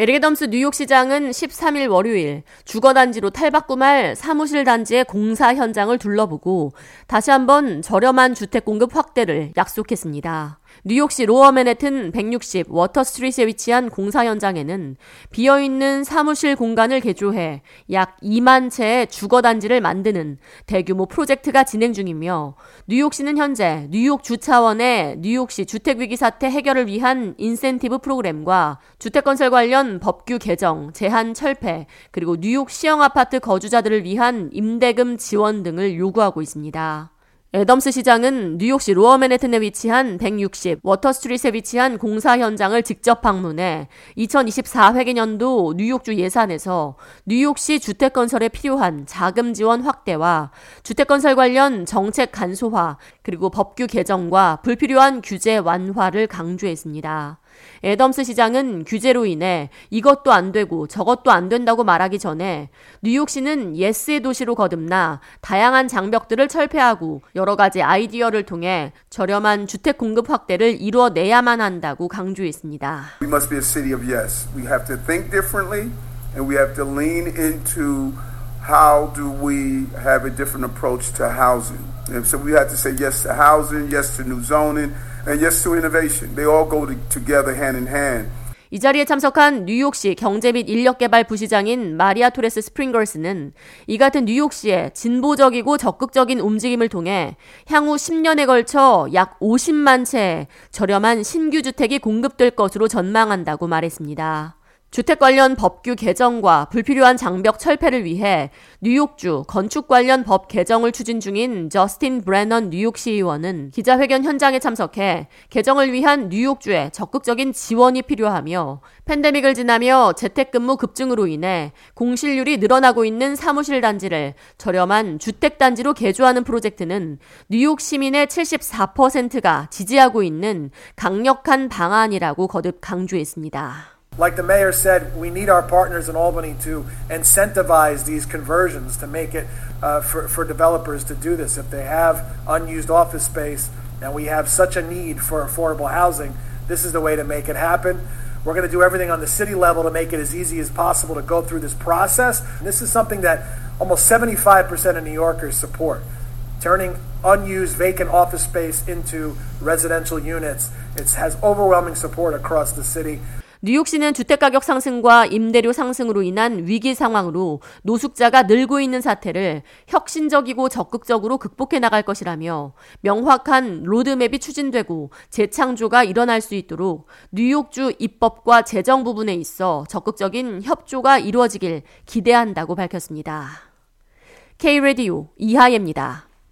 에릭 애덤스 뉴욕시장은 13일 월요일 주거단지로 탈바꿈할 사무실 단지의 공사 현장을 둘러보고 다시 한번 저렴한 주택 공급 확대를 약속했습니다. 뉴욕시 로어 맨해튼 160 워터 스트리트에 위치한 공사 현장에는 비어있는 사무실 공간을 개조해 약 2만 채의 주거 단지를 만드는 대규모 프로젝트가 진행 중이며 뉴욕시는 현재 뉴욕 주 차원의 뉴욕시 주택 위기 사태 해결을 위한 인센티브 프로그램과 주택 건설 관련 법규 개정, 제한 철폐, 그리고 뉴욕 시영 아파트 거주자들을 위한 임대금 지원 등을 요구하고 있습니다. 애덤스 시장은 뉴욕시 로어 맨해튼에 위치한 160 워터스트리트에 위치한 공사 현장을 직접 방문해 2024 회계년도 뉴욕주 예산에서 뉴욕시 주택 건설에 필요한 자금 지원 확대와 주택 건설 관련 정책 간소화 그리고 법규 개정과 불필요한 규제 완화를 강조했습니다. 애덤스 시장은 규제로 인해 이것도 안 되고 저것도 안 된다고 말하기 전에 뉴욕시는 예스의 도시로 거듭나 다양한 장벽들을 철폐하고 여러 가지 아이디어를 통해 저렴한 주택 공급 확대를 이루어내야만 한다고 강조했습니다. We must be a city of yes. We have to think differently and we have to lean into how do we have a different approach to housing. And so we have to say yes to housing, yes to new zoning. And yes to innovation. They all go together hand in hand. 이 자리에 참석한 뉴욕시 경제 및 인력개발 부시장인 마리아 토레스 스프링어는 이 같은 뉴욕시의 진보적이고 적극적인 움직임을 통해 향후 10년에 걸쳐 약 50만 채 저렴한 신규 주택이 공급될 것으로 전망한다고 말했습니다. 주택 관련 법규 개정과 불필요한 장벽 철폐를 위해 뉴욕주 건축 관련 법 개정을 추진 중인 저스틴 브래넌 뉴욕시 의원은 기자회견 현장에 참석해 개정을 위한 뉴욕주의 적극적인 지원이 필요하며 팬데믹을 지나며 재택근무 급증으로 인해 공실률이 늘어나고 있는 사무실 단지를 저렴한 주택 단지로 개조하는 프로젝트는 뉴욕 시민의 74%가 지지하고 있는 강력한 방안이라고 거듭 강조했습니다. Like the mayor said, we need our partners in Albany to incentivize these conversions to make it uh, for, for developers to do this. If they have unused office space and we have such a need for affordable housing, this is the way to make it happen. We're going to do everything on the city level to make it as easy as possible to go through this process. And this is something that almost 75% of New Yorkers support. Turning unused vacant office space into residential units. It has overwhelming support across the city. 뉴욕시는 주택가격 상승과 임대료 상승으로 인한 위기 상황으로 노숙자가 늘고 있는 사태를 혁신적이고 적극적으로 극복해 나갈 것이라며 명확한 로드맵이 추진되고 재창조가 일어날 수 있도록 뉴욕주 입법과 재정 부분에 있어 적극적인 협조가 이루어지길 기대한다고 밝혔습니다. K-Radio 이하예입니다.